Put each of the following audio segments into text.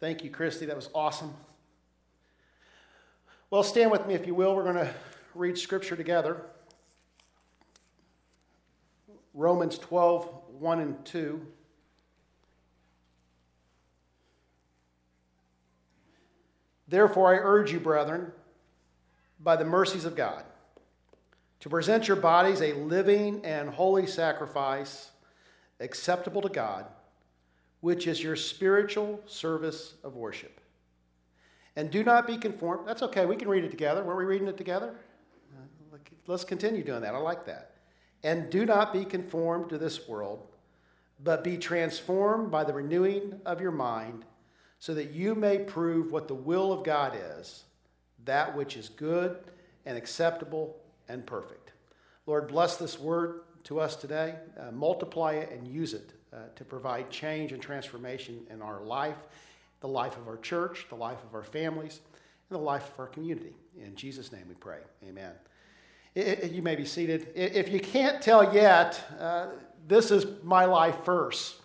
Thank you, Christy. That was awesome. Well, stand with me if you will. We're going to read scripture together. Romans 12, 1 and 2. Therefore, I urge you, brethren, by the mercies of God, to present your bodies a living and holy sacrifice acceptable to God which is your spiritual service of worship. And do not be conformed. That's okay, we can read it together. Weren't we reading it together? Let's continue doing that. I like that. And do not be conformed to this world, but be transformed by the renewing of your mind, so that you may prove what the will of God is, that which is good and acceptable and perfect. Lord, bless this word to us today. Uh, multiply it and use it uh, to provide change and transformation in our life, the life of our church, the life of our families, and the life of our community. In Jesus' name we pray. Amen. It, you may be seated. If you can't tell yet, uh, this is my life verse.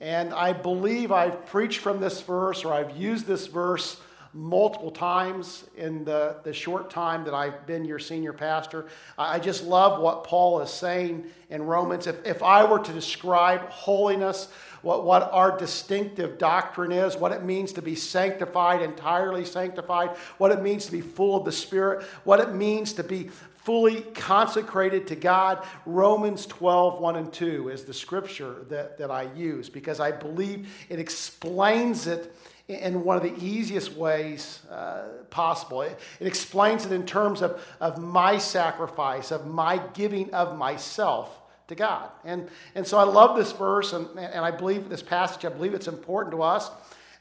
And I believe I've preached from this verse or I've used this verse multiple times in the, the short time that I've been your senior pastor. I just love what Paul is saying in Romans. If, if I were to describe holiness, what, what our distinctive doctrine is, what it means to be sanctified, entirely sanctified, what it means to be full of the Spirit, what it means to be fully consecrated to God. Romans 12, 1 and 2 is the scripture that, that I use because I believe it explains it in one of the easiest ways uh, possible. It, it, explains it in terms of, of my sacrifice, of my giving of myself to God. And, and so I love this verse, and, and I believe this passage, I believe it's important to us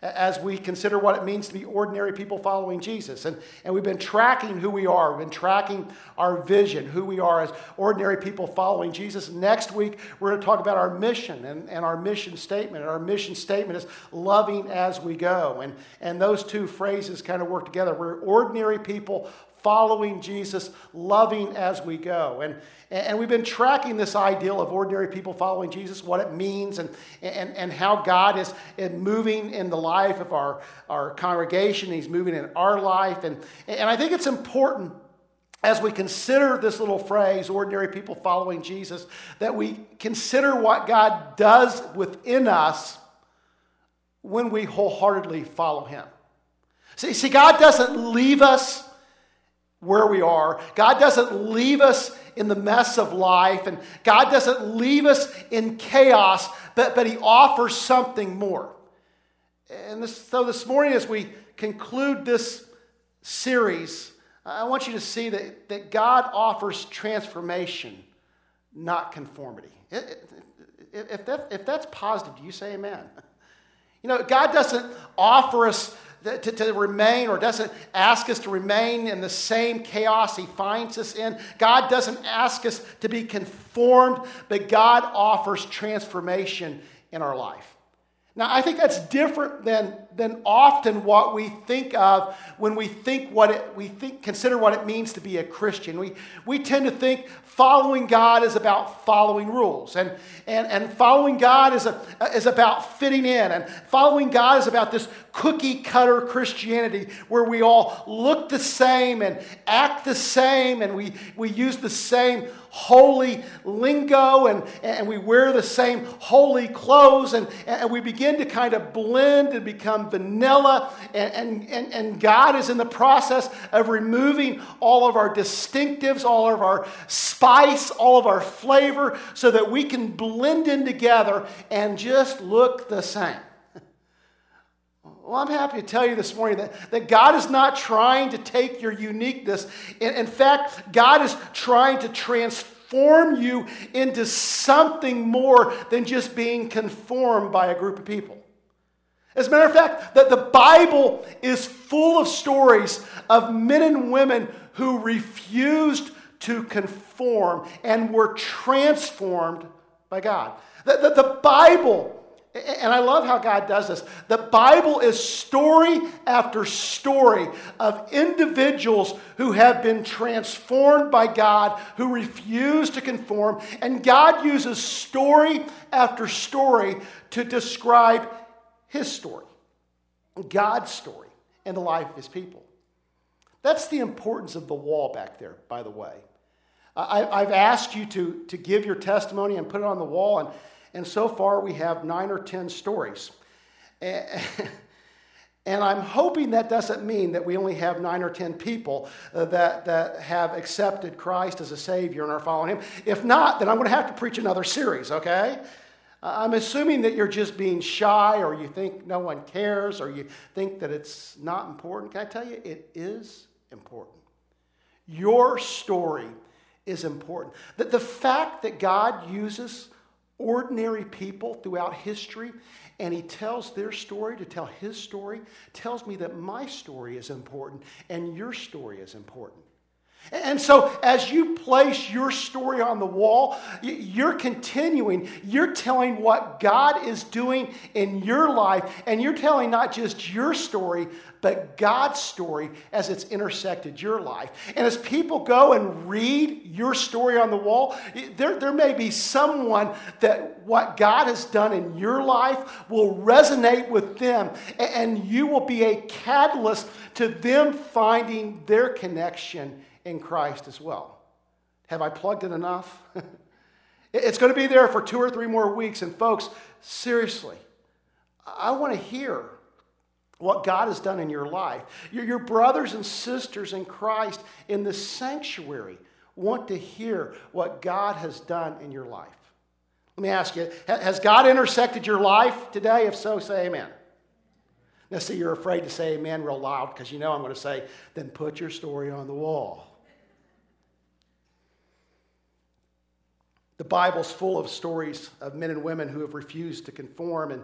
as we consider what it means to be ordinary people following Jesus. And, and we've been tracking who we are, we've been tracking our vision, who we are as ordinary people following Jesus. Next week, we're going to talk about our mission and, and our mission statement. And our mission statement is loving as we go. And, and those two phrases kind of work together. We're ordinary people following Jesus, loving as we go. And, and we've been tracking this ideal of ordinary people following Jesus, what it means, and, and, and how God is moving in the life of our, our congregation. He's moving in our life. And, and I think it's important as we consider this little phrase, ordinary people following Jesus, that we consider what God does within us when we wholeheartedly follow Him. See, see God doesn't leave us where we are. God doesn't leave us in the mess of life, and God doesn't leave us in chaos, but, but He offers something more. And this, so this morning, as we conclude this series, I want you to see that, that God offers transformation, not conformity. If, that, if that's positive, do you say amen? You know, God doesn't offer us to, to remain or doesn't ask us to remain in the same chaos he finds us in. God doesn't ask us to be conformed, but God offers transformation in our life. Now, I think that's different than, than often what we think of when we think what it, we think, consider what it means to be a Christian. We, we tend to think following God is about following rules, and, and, and following God is, a, is about fitting in, and following God is about this cookie cutter Christianity where we all look the same and act the same, and we, we use the same holy lingo and, and we wear the same holy clothes and, and we begin to kind of blend and become vanilla. And, and, and God is in the process of removing all of our distinctives, all of our spice, all of our flavor, so that we can blend in together and just look the same. Well, I'm happy to tell you this morning that, that God is not trying to take your uniqueness. In, in fact, God is trying to transform you into something more than just being conformed by a group of people. As a matter of fact, that the Bible is full of stories of men and women who refused to conform and were transformed by God. That the, the Bible and I love how God does this. The Bible is story after story of individuals who have been transformed by God, who refuse to conform. And God uses story after story to describe his story. God's story and the life of his people. That's the importance of the wall back there, by the way. I, have asked you to, to give your testimony and put it on the wall, and, and so far we have nine or ten stories. And I'm hoping that doesn't mean that we only have nine or ten people uh, that, that have accepted Christ as a Savior and are following Him. If not, then I'm going to have to preach another series, okay? I'm assuming that you're just being shy or you think no one cares or you think that it's not important. Can I tell you, it is important. Your story is important. That the fact that God uses ordinary people throughout history and he tells their story to tell his story tells me that my story is important and your story is important. And so, as you place your story on the wall, you're continuing, you're telling what God is doing in your life, and you're telling not just your story, but God's story as it's intersected your life. And as people go and read your story on the wall, there, there may be someone that what God has done in your life will resonate with them, and you will be a catalyst to them finding their connection in Christ as well. Have I plugged it enough? it's going to be there for two or three more weeks. And, folks, seriously, I want to hear what God has done in your life. Your, your brothers and sisters in Christ in the sanctuary want to hear what God has done in your life. Let me ask you Has God intersected your life today? If so, say amen. Now, see, you're afraid to say amen real loud because you know I'm going to say, then put your story on the wall. The Bible's full of stories of men and women who have refused to conform. And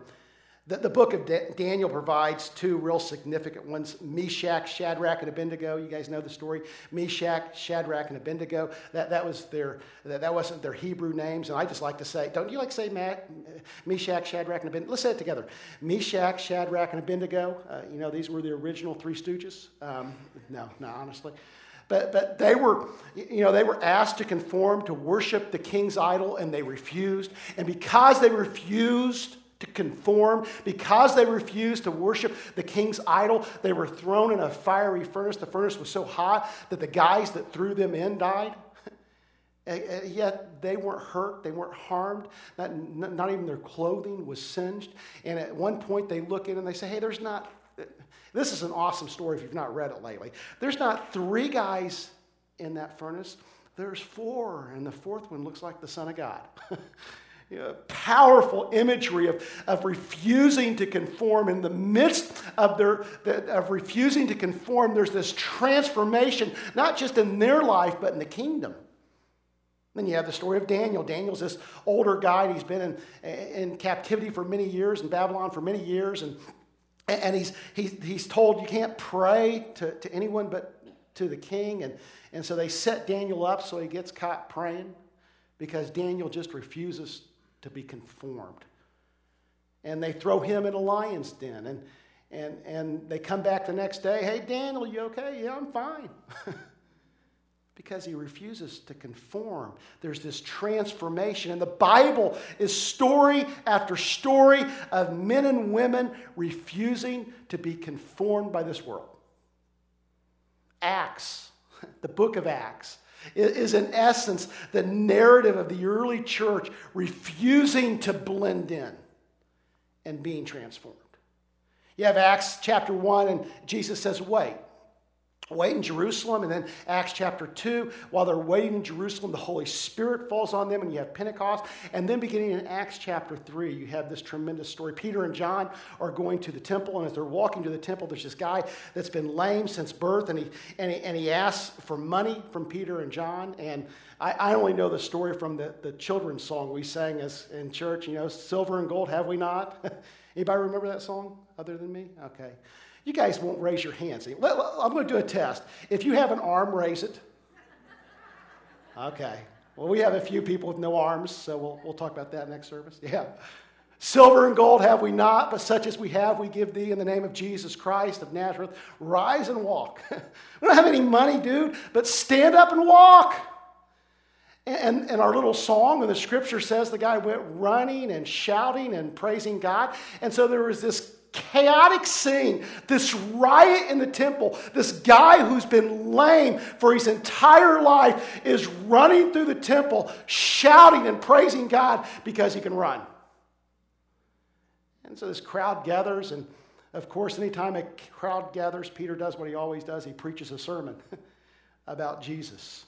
the, the book of Daniel provides two real significant ones Meshach, Shadrach, and Abednego. You guys know the story. Meshach, Shadrach, and Abednego. That, that, was their, that, that wasn't their Hebrew names. And I just like to say, don't you like to say Matt, Meshach, Shadrach, and Abednego? Let's say it together. Meshach, Shadrach, and Abednego. Uh, you know, these were the original three stooges. Um, no, no, honestly. But, but they were, you know, they were asked to conform to worship the king's idol and they refused. And because they refused to conform, because they refused to worship the king's idol, they were thrown in a fiery furnace. The furnace was so hot that the guys that threw them in died. And yet they weren't hurt, they weren't harmed, not, not even their clothing was singed. And at one point they look in and they say, Hey, there's not this is an awesome story if you've not read it lately. There's not three guys in that furnace, there's four, and the fourth one looks like the Son of God. you know, powerful imagery of, of refusing to conform. In the midst of, their, of refusing to conform, there's this transformation, not just in their life, but in the kingdom. Then you have the story of Daniel. Daniel's this older guy, and he's been in, in captivity for many years, in Babylon for many years, and and he's, he's, he's told you can't pray to, to anyone but to the king. And, and so they set Daniel up so he gets caught praying because Daniel just refuses to be conformed. And they throw him in a lion's den. And, and, and they come back the next day hey, Daniel, you okay? Yeah, I'm fine. because he refuses to conform. There's this transformation. And the Bible is story after story of men and women refusing to be conformed by this world. Acts, the book of Acts, is in essence the narrative of the early church refusing to blend in and being transformed. You have Acts chapter 1, and Jesus says, Wait wait in Jerusalem. And then Acts chapter 2, while they're waiting in Jerusalem, the Holy Spirit falls on them and you have Pentecost. And then beginning in Acts chapter 3, you have this tremendous story. Peter and John are going to the temple, and as they're walking to the temple, there's this guy that's been lame since birth, and he, and he, and he asks for money from Peter and John. And I, I only know the story from the, the children's song we sang as in church, you know, silver and gold have we not? Anybody remember that song other than me? Okay. You guys won't raise your hands. I'm going to do a test. If you have an arm, raise it. Okay. Well, we have a few people with no arms, so we'll, we'll talk about that next service. Yeah. Silver and gold have we not, but such as we have, we give thee in the name of Jesus Christ of Nazareth. Rise and walk. we don't have any money, dude, but stand up and walk. And, and our little song and the scripture says the guy went running and shouting and praising God. And so there was this chaotic scene, this riot in the temple. This guy who's been lame for his entire life is running through the temple, shouting and praising God because he can run. And so this crowd gathers, and of course, anytime a crowd gathers, Peter does what he always does he preaches a sermon about Jesus.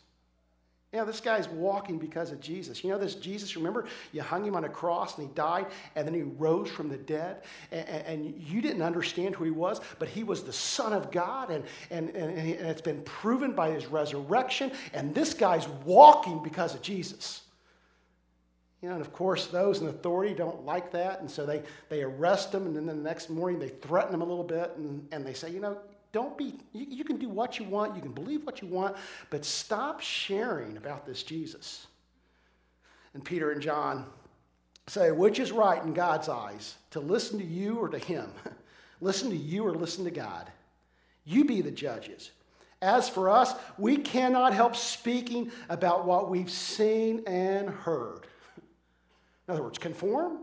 Yeah, this guy's walking because of Jesus. You know this Jesus, remember? You hung him on a cross and he died and then he rose from the dead. And, and you didn't understand who he was, but he was the Son of God and, and, and, and it's been proven by his resurrection. And this guy's walking because of Jesus. You know, and of course, those in authority don't like that. And so they, they arrest him. And then the next morning they threaten him a little bit and, and they say, you know, don't be, you, you can do what you want, you can believe what you want, but stop sharing about this Jesus. And Peter and John say, which is right in God's eyes, to listen to you or to him? listen to you or listen to God? You be the judges. As for us, we cannot help speaking about what we've seen and heard. In other words, conform,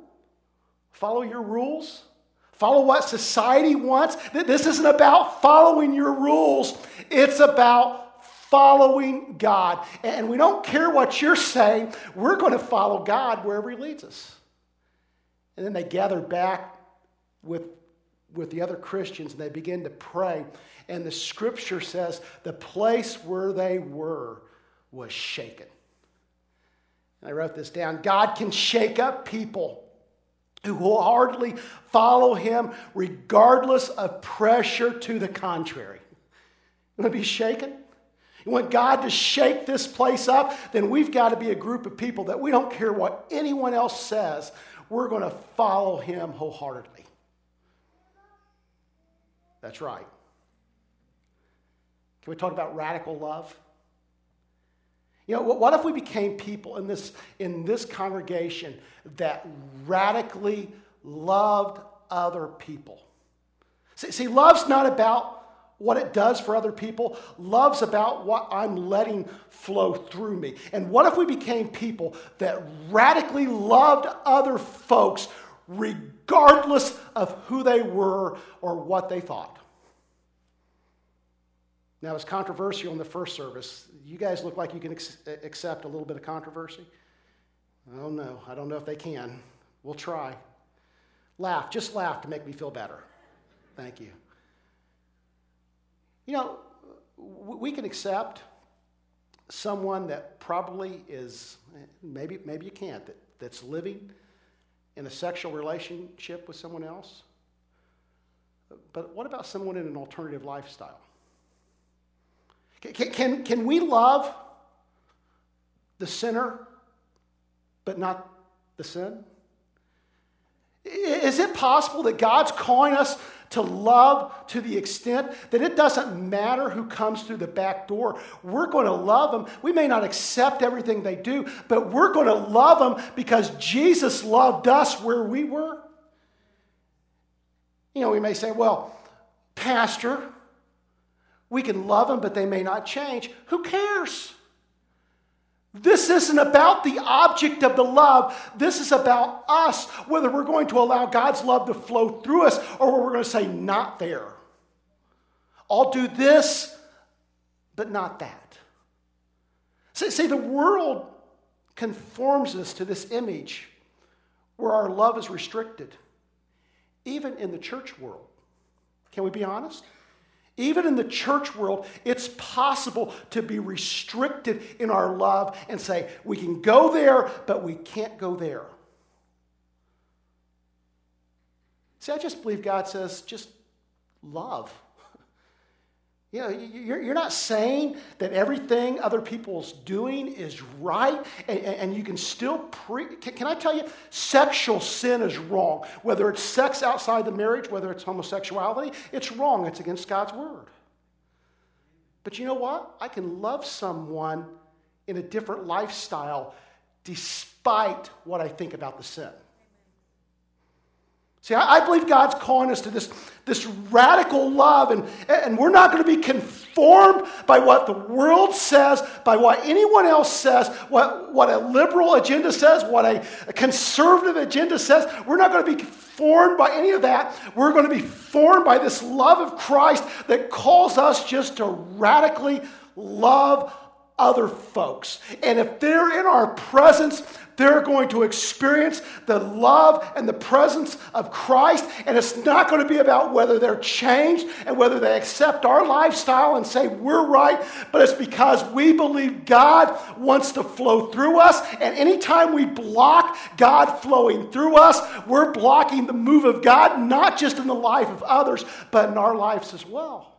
follow your rules, Follow what society wants. This isn't about following your rules, it's about following God. And we don't care what you're saying, we're going to follow God wherever He leads us. And then they gather back with, with the other Christians and they begin to pray. And the scripture says the place where they were was shaken. And I wrote this down God can shake up people who wholeheartedly follow him regardless of pressure to the contrary. You want to be shaken? You want God to shake this place up? Then we've got to be a group of people that we don't care what anyone else says, we're going to follow him wholeheartedly. That's right. Can we talk about radical love? You know, what if we became people in this, in this congregation that radically loved other people? See, see, love's not about what it does for other people. Love's about what I'm letting flow through me. And what if we became people that radically loved other folks regardless of who they were or what they thought? Now, it's controversial in the first service. You guys look like you can ex- accept a little bit of controversy. I don't know. I don't know if they can. We'll try. Laugh. Just laugh to make me feel better. Thank you. You know, we can accept someone that probably is, maybe, maybe you can't, that, that's living in a sexual relationship with someone else. But what about someone in an alternative lifestyle? Can, can, can we love the sinner but not the sin? Is it possible that God's calling us to love to the extent that it doesn't matter who comes through the back door? We're going to love them. We may not accept everything they do, but we're going to love them because Jesus loved us where we were. You know, we may say, well, Pastor, we can love them, but they may not change. Who cares? This isn't about the object of the love. This is about us, whether we're going to allow God's love to flow through us or we're going to say, not there. I'll do this, but not that. See, see, the world conforms us to this image where our love is restricted, even in the church world. Can we be honest? Even in the church world, it's possible to be restricted in our love and say, we can go there, but we can't go there. See, I just believe God says, just love. You know, you're not saying that everything other people's doing is right, and, you can still pre. Can I tell you, sexual sin is wrong. Whether it's sex outside the marriage, whether it's homosexuality, it's wrong. It's against God's word. But you know what? I can love someone in a different lifestyle despite what I think about the sin. See, I, believe God's calling us to this, this radical love, and, and we're not going to be conformed by what the world says, by what anyone else says, what, what a liberal agenda says, what a, a conservative agenda says. We're not going to be formed by any of that. We're going to be formed by this love of Christ that calls us just to radically love other folks. And if they're in our presence, they're going to experience the love and the presence of Christ. And it's not going to be about whether they're changed and whether they accept our lifestyle and say we're right, but it's because we believe God wants to flow through us. And anytime we block God flowing through us, we're blocking the move of God, not just in the life of others, but in our lives as well.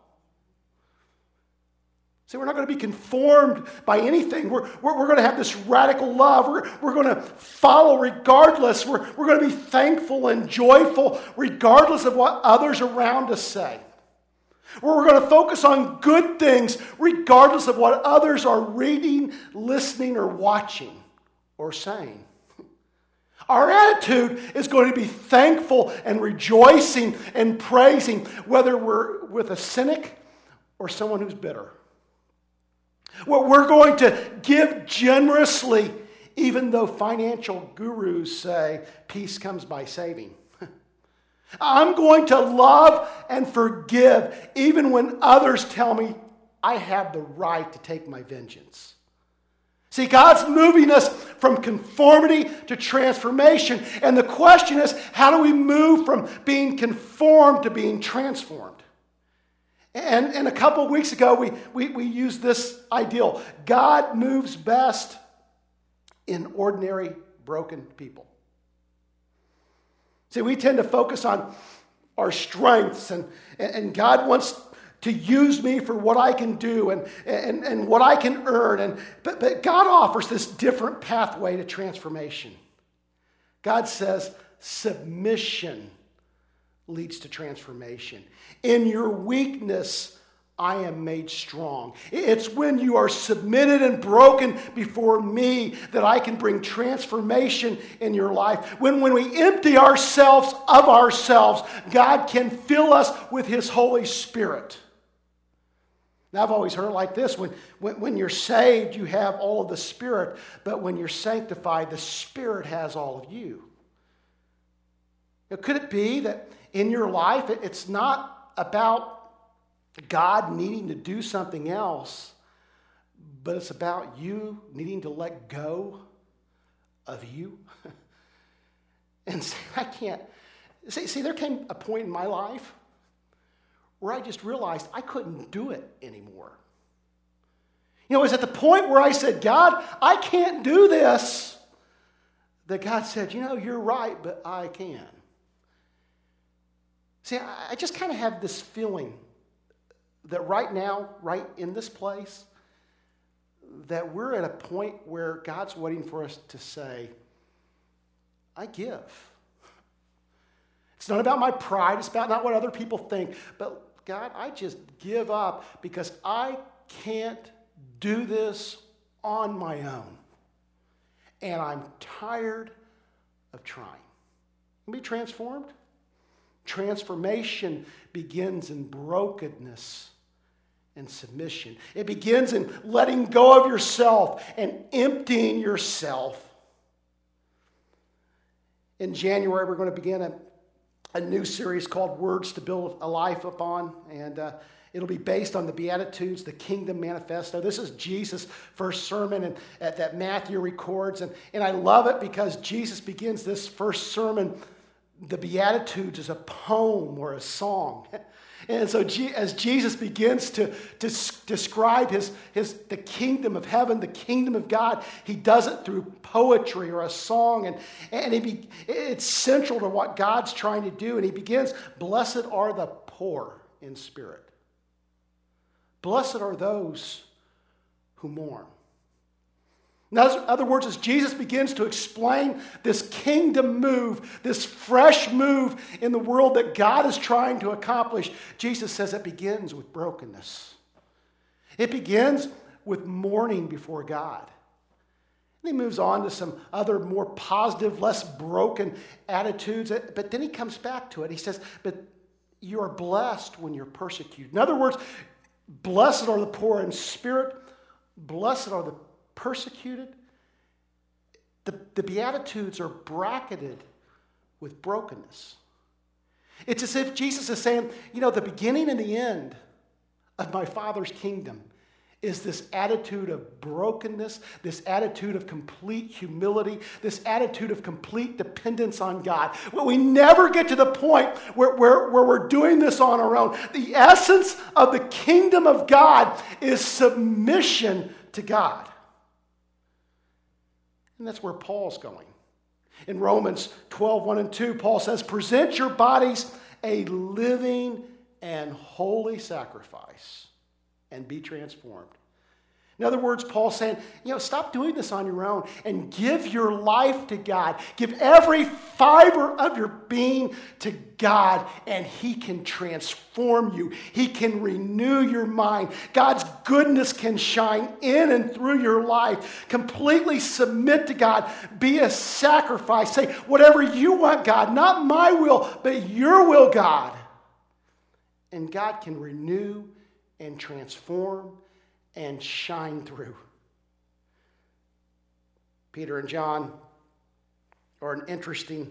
See, we're not going to be conformed by anything. We're, we're, we're going to have this radical love. We're, we're going to follow regardless. We're, we're going to be thankful and joyful regardless of what others around us say. We're going to focus on good things regardless of what others are reading, listening, or watching or saying. Our attitude is going to be thankful and rejoicing and praising, whether we're with a cynic or someone who's bitter. Well, we're going to give generously, even though financial gurus say peace comes by saving. I'm going to love and forgive, even when others tell me I have the right to take my vengeance. See, God's moving us from conformity to transformation. And the question is how do we move from being conformed to being transformed? And, and a couple weeks ago, we, we, we used this ideal God moves best in ordinary, broken people. See, we tend to focus on our strengths, and, and God wants to use me for what I can do and, and, and what I can earn. And, but, but God offers this different pathway to transformation. God says, submission leads to transformation. In your weakness, I am made strong. It's when you are submitted and broken before me that I can bring transformation in your life. When, when we empty ourselves of ourselves, God can fill us with His Holy Spirit. Now, I've always heard it like this when, when, when you're saved, you have all of the Spirit, but when you're sanctified, the Spirit has all of you. Now, could it be that in your life, it's not about God needing to do something else, but it's about you needing to let go of you. and say, I can't. See, see, there came a point in my life where I just realized I couldn't do it anymore. You know, it was at the point where I said, God, I can't do this, that God said, You know, you're right, but I can. See, I just kind of have this feeling that right now, right in this place, that we're at a point where God's waiting for us to say, I give. It's not about my pride, it's about not what other people think, but God, I just give up because I can't do this on my own. And I'm tired of trying. Be transformed. Transformation begins in brokenness and submission. It begins in letting go of yourself and emptying yourself. In January, we're going to begin a, a new series called Words to Build a Life Upon. And uh, It'll be based on the Beatitudes, the Kingdom Manifesto. This is Jesus' first sermon and, that Matthew records. And, and I love it because Jesus begins this first sermon the Beatitudes is a poem or a song. And so, as Jesus begins to, to describe his, his, the kingdom of heaven, the kingdom of God, he does it through poetry or a song. And, and he be, it's central to what God's trying to do. And he begins Blessed are the poor in spirit, blessed are those who mourn. In other words, as Jesus begins to explain this kingdom move, this fresh move in the world that God is trying to accomplish, Jesus says it begins with brokenness. It begins with mourning before God. And he moves on to some other more positive, less broken attitudes, eh, but then he comes back to it. He says, But you are blessed when you're persecuted. In other words, Blessed are the poor in spirit. Blessed are the persecuted. The, the Beatitudes are bracketed with brokenness. It's as if Jesus is saying, you know, the beginning and the end of my Father's kingdom is this attitude of brokenness, this attitude of complete humility, this attitude of complete dependence on God. We never get to the point where, where, where we're doing this on our own. The essence of the kingdom of God is submission to God. And that's where Paul's going. In Romans 12, 1 and 2, Paul says, Present your bodies a living and holy sacrifice and be transformed. In other words, Paul's saying, you know, stop doing this on your own and give your life to God. Give every fiber of your being to God, and He can transform you. He can renew your mind. God's goodness can shine in and through your life. Completely submit to God. Be a sacrifice. Say, whatever you want, God, not my will, but your will, God. And God can renew and transform and shine through. Peter and John are an interesting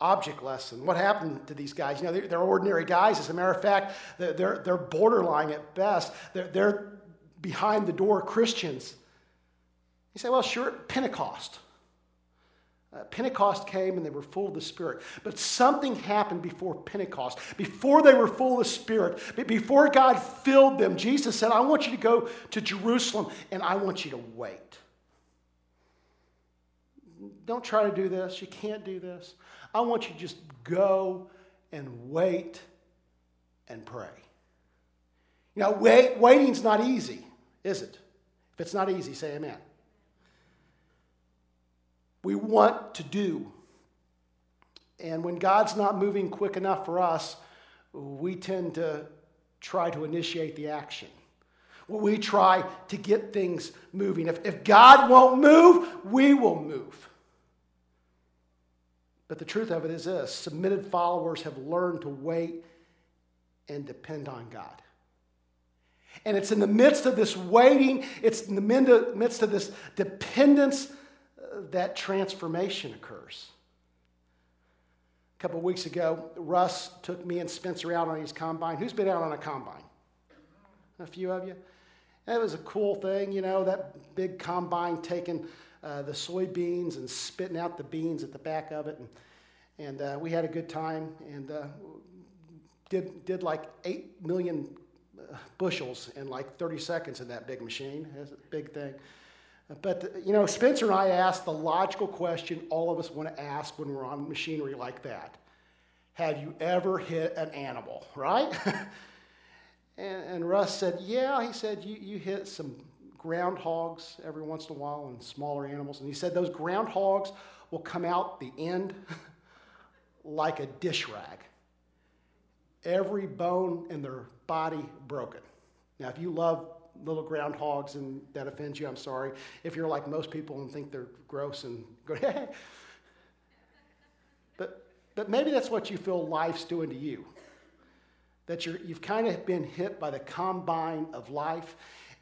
object lesson. What happened to these guys? You know, they're, they're ordinary guys. As a matter of fact, they're, they're, borderline at best. They're, they're behind the door Christians. You say, well, sure, Pentecost. Uh, Pentecost came and they were full of the Spirit. But something happened before Pentecost. Before they were full of the Spirit, before God filled them, Jesus said, I want you to go to Jerusalem and I want you to wait. Don't try to do this. You can't do this. I want you to just go and wait and pray. Know, wait, waiting's not easy, is it? If it's not easy, say amen we want to do. And when God's not moving quick enough for us, we tend to try to initiate the action. We try to get things moving. If, if God won't move, we will move. But the truth of it is this submitted followers have learned to wait and depend on God. And it's in the midst of this waiting, it's in the midst of this dependence that transformation occurs. A couple weeks ago, Russ took me and Spencer out on his combine. Who's been out on a combine? A few of you? It was a cool thing, you know, that big combine taking uh, the soybeans and spitting out the beans at the back of it. And, and uh, we had a good time and uh, did, did like 8 million uh, bushels in like 30 seconds in that big machine. It's a big thing. But, you know, Spencer and I asked the logical question all of us want to ask when we're on machinery like that Have you ever hit an animal, right? and, and, Russ said, Yeah. He said, you, you hit some groundhogs every once in a while and smaller animals. And he said, Those groundhogs will come out the end like a dish rag. Every bone in their body broken. Now, if you love little groundhogs and that offends you, I'm sorry. If you're like most people and think they're gross and go, but, but maybe that's what you feel life's doing to you. That you're, you've kind of been hit by the combine of life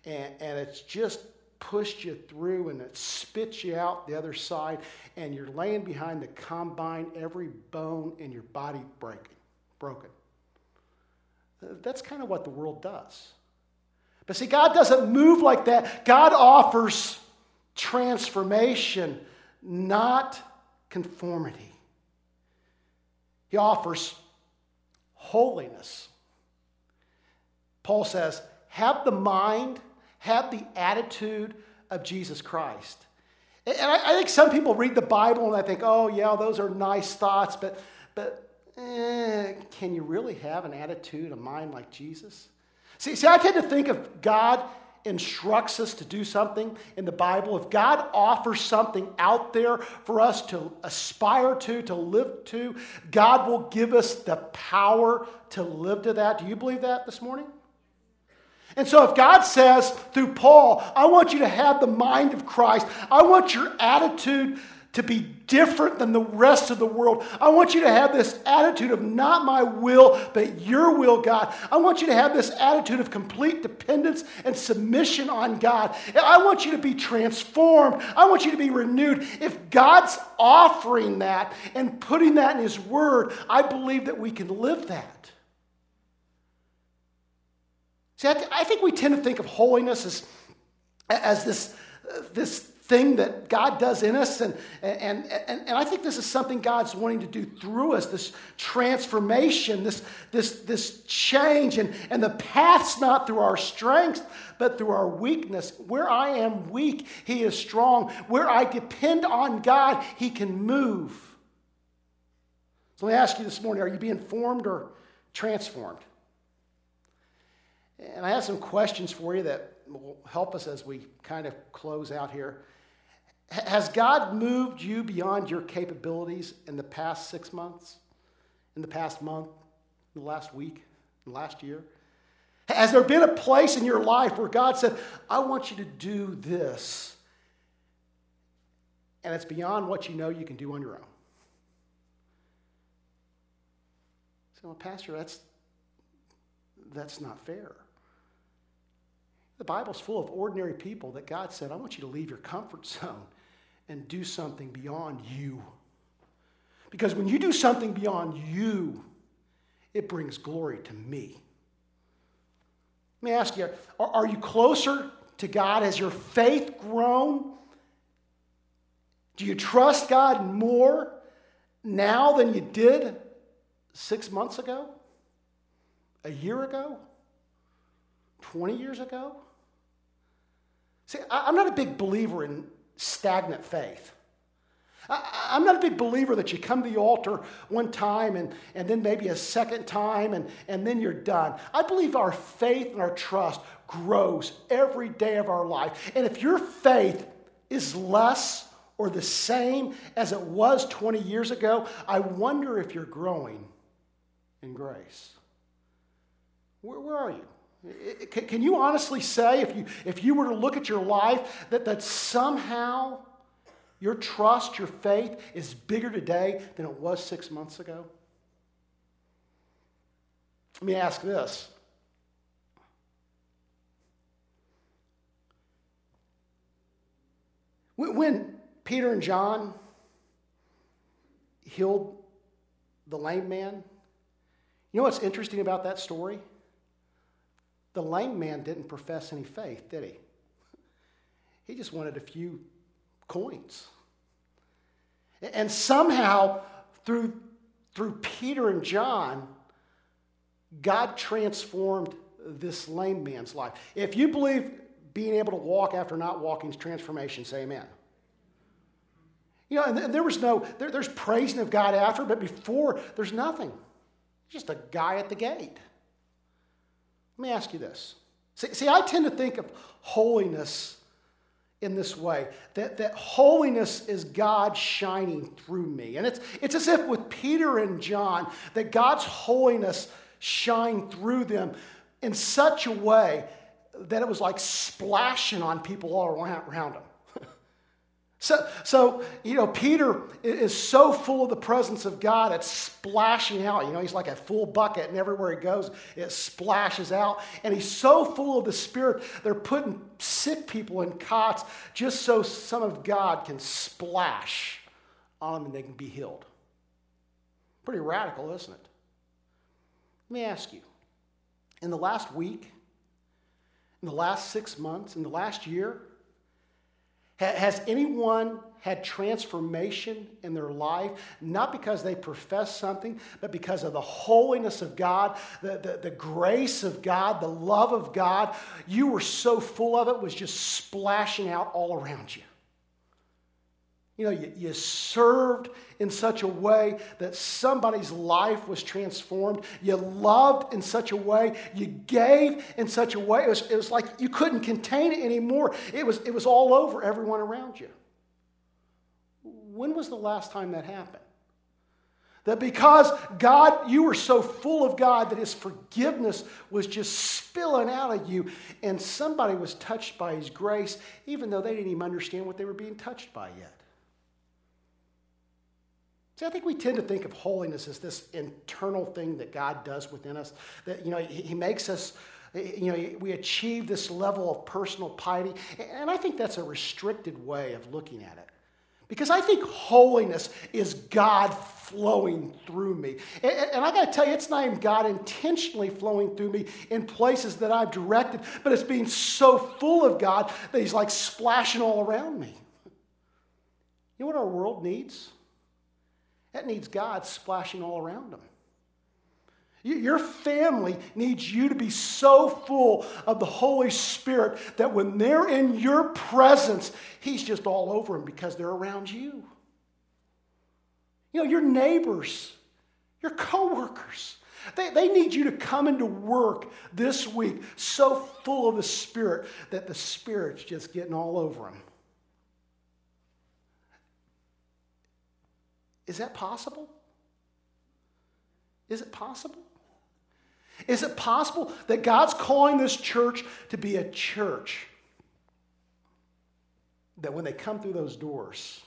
and, and it's just pushed you through and it spits you out the other side and you're laying behind the combine, every bone in your body breaking, broken. That's kind of what the world does. But see, God doesn't move like that. God offers transformation, not conformity. He offers holiness. Paul says, have the mind, have the attitude of Jesus Christ. And I, think some people read the Bible and I think, oh, yeah, those are nice thoughts, but, but eh, can you really have an attitude, a mind like Jesus? See, see, I tend to think of God instructs us to do something in the Bible, if God offers something out there for us to aspire to, to live to, God will give us the power to live to that. Do you believe that this morning? And so, if God says through Paul, I want you to have the mind of Christ, I want your attitude to be different than the rest of the world. I want you to have this attitude of not my will, but your will, God. I want you to have this attitude of complete dependence and submission on God. I want you to be transformed. I want you to be renewed. If God's offering that and putting that in His Word, I believe that we can live that. See, I, th- I think we tend to think of holiness as, as this, uh, this thing that God does in us. And, and, and, and I think this is something God's wanting to do through us this transformation, this, this, this change. And, and the path's not through our strength, but through our weakness. Where I am weak, He is strong. Where I depend on God, He can move. So let me ask you this morning are you being formed or transformed? And I have some questions for you that will help us as we kind of close out here. Has God moved you beyond your capabilities in the past six months, in the past month, in the last week, in the last year? Has there been a place in your life where God said, I want you to do this? And it's beyond what you know you can do on your own. So, well, Pastor, that's, that's not fair. The Bible's full of ordinary people that God said, I want you to leave your comfort zone and do something beyond you. Because when you do something beyond you, it brings glory to me. Let me ask you are, are you closer to God? Has your faith grown? Do you trust God more now than you did six months ago? A year ago? 20 years ago? See, I'm not a big believer in stagnant faith. I, am not a big believer that you come to the altar one time and, and then maybe a second time and, and then you're done. I believe our faith and our trust grows every day of our life. And if your faith is less or the same as it was 20 years ago, I wonder if you're growing in grace. Where, where are you? Can you honestly say, if you, if you were to look at your life, that, that somehow your trust, your faith is bigger today than it was six months ago? Let me ask this. When Peter and John healed the lame man, you know what's interesting about that story? The lame man didn't profess any faith, did he? He just wanted a few coins. And somehow, through, through Peter and John, God transformed this lame man's life. If you believe being able to walk after not walking is transformation, say amen. You know, and there was no, there, there's praising of God after, but before, there's nothing. Just a guy at the gate. Let me ask you this. See, see, I tend to think of holiness in this way that, that holiness is God shining through me. And it's, it's as if with Peter and John, that God's holiness shined through them in such a way that it was like splashing on people all around, around them. So, so, you know, Peter is so full of the presence of God, it's splashing out. You know, he's like a full bucket, and everywhere he goes, it splashes out. And he's so full of the Spirit, they're putting sick people in cots just so some of God can splash on them and they can be healed. Pretty radical, isn't it? Let me ask you in the last week, in the last six months, in the last year, has anyone had transformation in their life, not because they profess something, but because of the holiness of God, the, the, the, grace of God, the love of God? You were so full of it, was just splashing out all around you. You know, you, you served in such a way that somebody's life was transformed. You loved in such a way. You gave in such a way. It was, it was like you couldn't contain it anymore. It was, it was all over everyone around you. When was the last time that happened? That because God, you were so full of God that His forgiveness was just spilling out of you, and somebody was touched by His grace, even though they didn't even understand what they were being touched by yet. See, I think we tend to think of holiness as this internal thing that God does within us. That, you know, He, makes us, eh, eh, you know, we achieve this level of personal piety. And I think that's a restricted way of looking at it. Because I think holiness is God flowing through me. And, and I got to tell you, it's not even God intentionally flowing through me in places that I've directed, but it's being so full of God that He's like splashing all around me. You know what our world needs? That needs God splashing all around them. Your family needs you to be so full of the Holy Spirit that when they're in your presence, He's just all over them because they're around you. You know, your neighbors, your coworkers, they, they need you to come into work this week so full of the Spirit that the Spirit's just getting all over them. Is that possible? Is it possible? Is it possible that God's calling this church to be a church that when they come through those doors,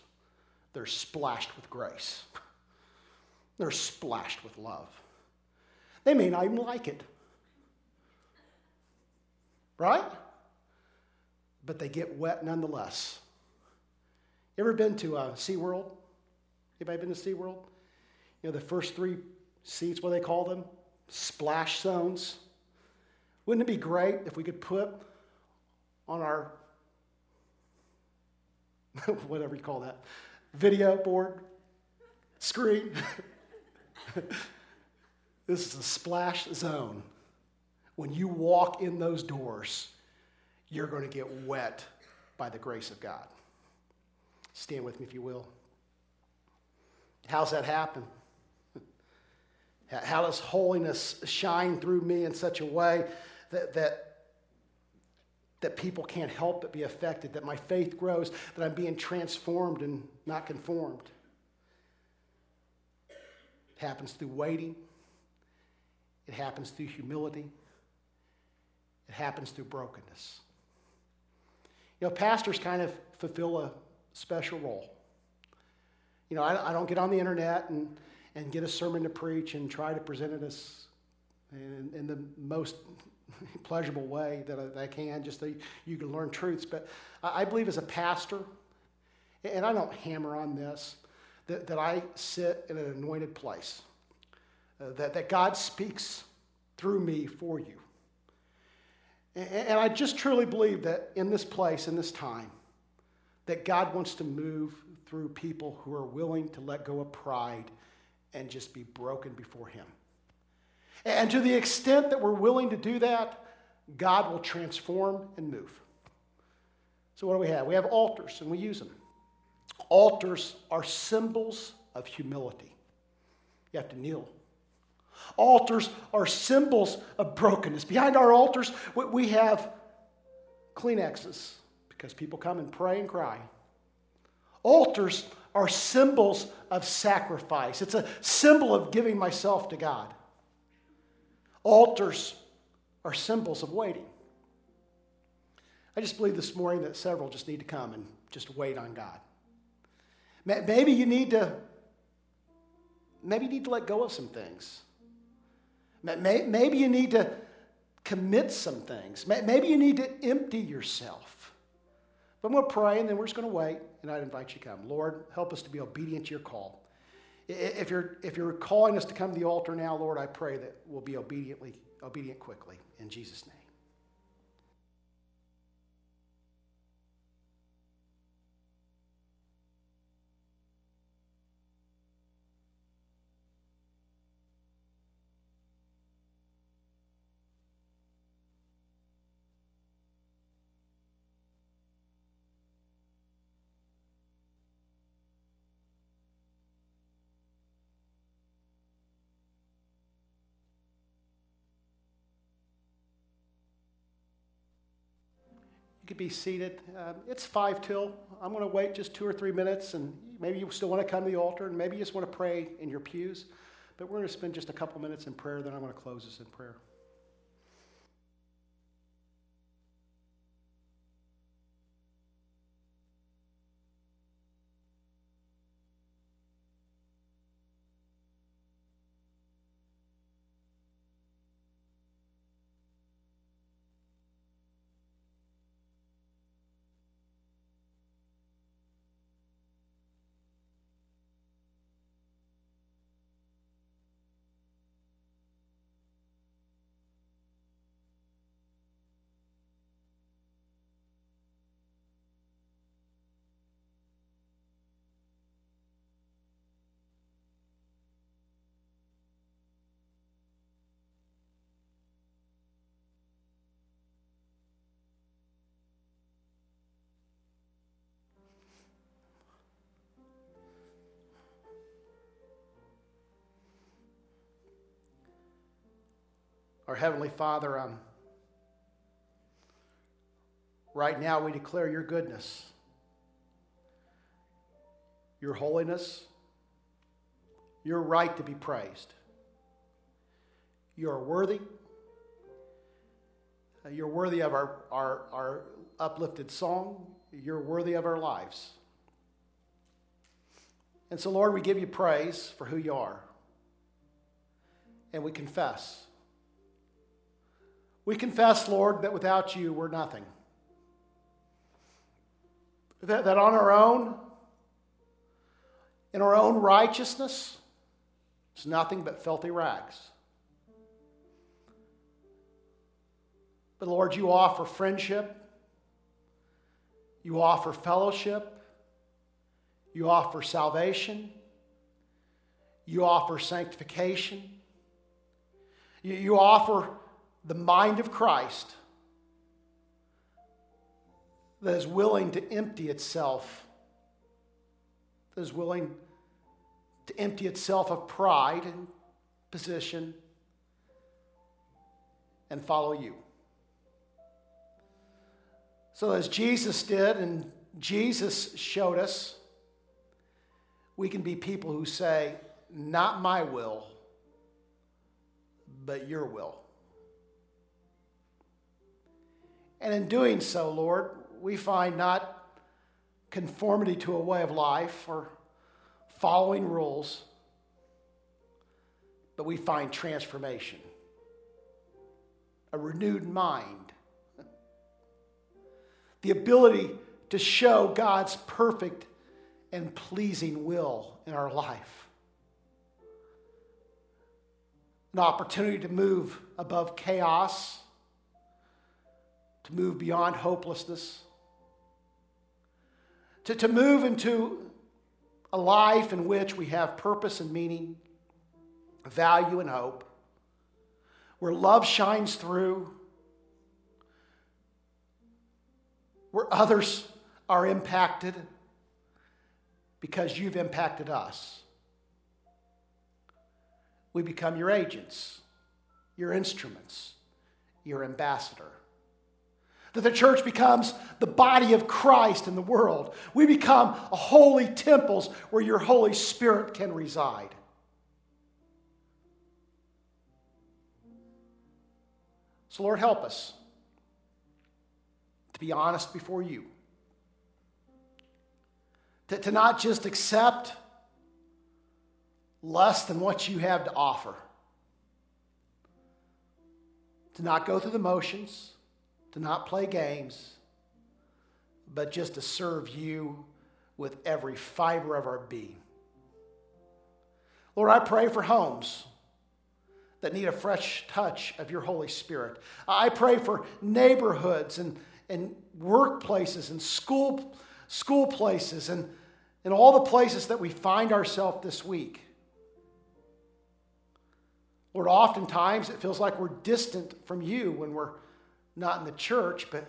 they're splashed with grace? They're splashed with love. They may not even like it. Right? But they get wet nonetheless. Ever been to uh, SeaWorld? Anybody been to SeaWorld? You know, the first three seats, what they call them? Splash zones. Wouldn't it be great if we could put on our, whatever you call that, video board, screen? this is a splash zone. When you walk in those doors, you're going to get wet by the grace of God. Stand with me if you will. How's that happen? How does holiness shine through me in such a way that, that, that people can't help but be affected, that my faith grows, that I'm being transformed and not conformed? It happens through waiting, it happens through humility, it happens through brokenness. You know, pastors kind of fulfill a special role. You know, I, I don't get on the internet and, and get a sermon to preach and try to present it as in, in the most pleasurable way that I, that I, can, just so you can learn truths. But I, I believe as a pastor, and I don't hammer on this, that, that I sit in an anointed place, uh, that, that God speaks through me for you. And, and I just truly believe that in this place, in this time, that God wants to move through people who are willing to let go of pride and just be broken before Him. And to the extent that we're willing to do that, God will transform and move. So, what do we have? We have altars, and we use them. Altars are symbols of humility. You have to kneel. Altars are symbols of brokenness. Behind our altars, we have Kleenexes because people come and pray and cry. Altars are symbols of sacrifice, it's a symbol of giving myself to God. Altars are symbols of waiting. I just believe this morning that several just need to come and just wait on God. Maybe you need to maybe you need to let go of some things. Maybe you need to commit some things. Maybe you need to empty yourself. But I'm going to pray and then we're just going to wait and I'd invite you to come. Lord, help us to be obedient to your call. If you're, if you're calling us to come to the altar now, Lord, I pray that we'll be obediently, obedient quickly. In Jesus' name. Could be seated. Uh, it's five till. I'm going to wait just two or three minutes, and maybe you still want to come to the altar, and maybe you just want to pray in your pews. But we're going to spend just a couple minutes in prayer, then I'm going to close this in prayer. Our Heavenly Father, um, right now we declare your goodness, your holiness, your right to be praised. You are worthy. You're worthy of our, our, our uplifted song. You're worthy of our lives. And so, Lord, we give you praise for who you are. And we confess. We confess, Lord, that without you, we're nothing. That, that on our own, in our own righteousness, it's nothing but filthy rags. But Lord, you offer friendship, you offer fellowship, you offer salvation, you offer sanctification, you, you offer the mind of Christ that is willing to empty itself, that is willing to empty itself of pride and position and follow you. So, as Jesus did, and Jesus showed us, we can be people who say, Not my will, but your will. And in doing so, Lord, we find not conformity to a way of life or following rules, but we find transformation, a renewed mind the ability to show God's perfect and pleasing will in our life. An opportunity to move above chaos, to move beyond hopelessness, to, to move into a life in which we have purpose and meaning, value and hope, where love shines through where others are impacted because you've impacted us. We become your agents, your instruments, your ambassador. That the church becomes the body of Christ in the world. We become a holy temples where your Holy Spirit can reside. So, Lord, help us to be honest before you. To, to not just accept less than what you have to offer. To not go through the motions, to not play games, but just to serve you with every fiber of our being. Lord, I pray for homes that need a fresh touch of your Holy Spirit. I pray for neighborhoods and and workplaces and school, school places and, and all the places that we find ourselves this week. Lord, oftentimes it feels like we're distant from you when we're not in the church, but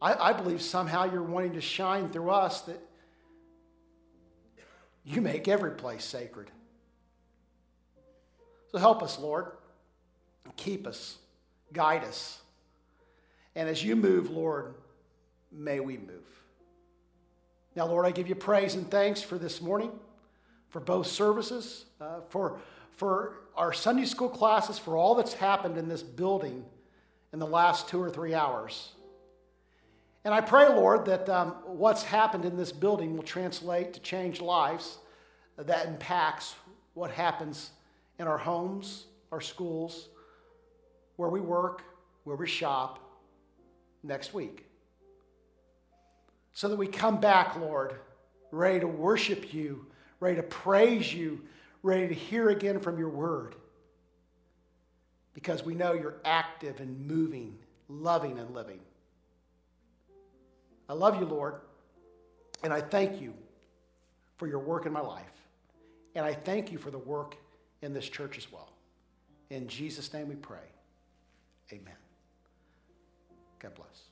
I, I believe somehow you're wanting to shine through us that you make every place sacred. So help us, Lord. Keep us, guide us. And as you move, Lord, may we move. Now, Lord, I give you praise and thanks for this morning, for both services, uh, for, for our Sunday school classes, for all that's happened in this building in the last two or three hours. And I pray, Lord, that um, what's happened in this building will translate to change lives that impacts what happens in our homes, our schools, where we work, where we shop, next week. So that we come back, Lord, ready to worship you, ready to praise you, ready to hear again from your word. Because we know you're active and moving, loving and living. I love you, Lord, and I thank you for your work in my life. And I thank you for the work in this church as well. In Jesus' name we pray. Amen. God bless.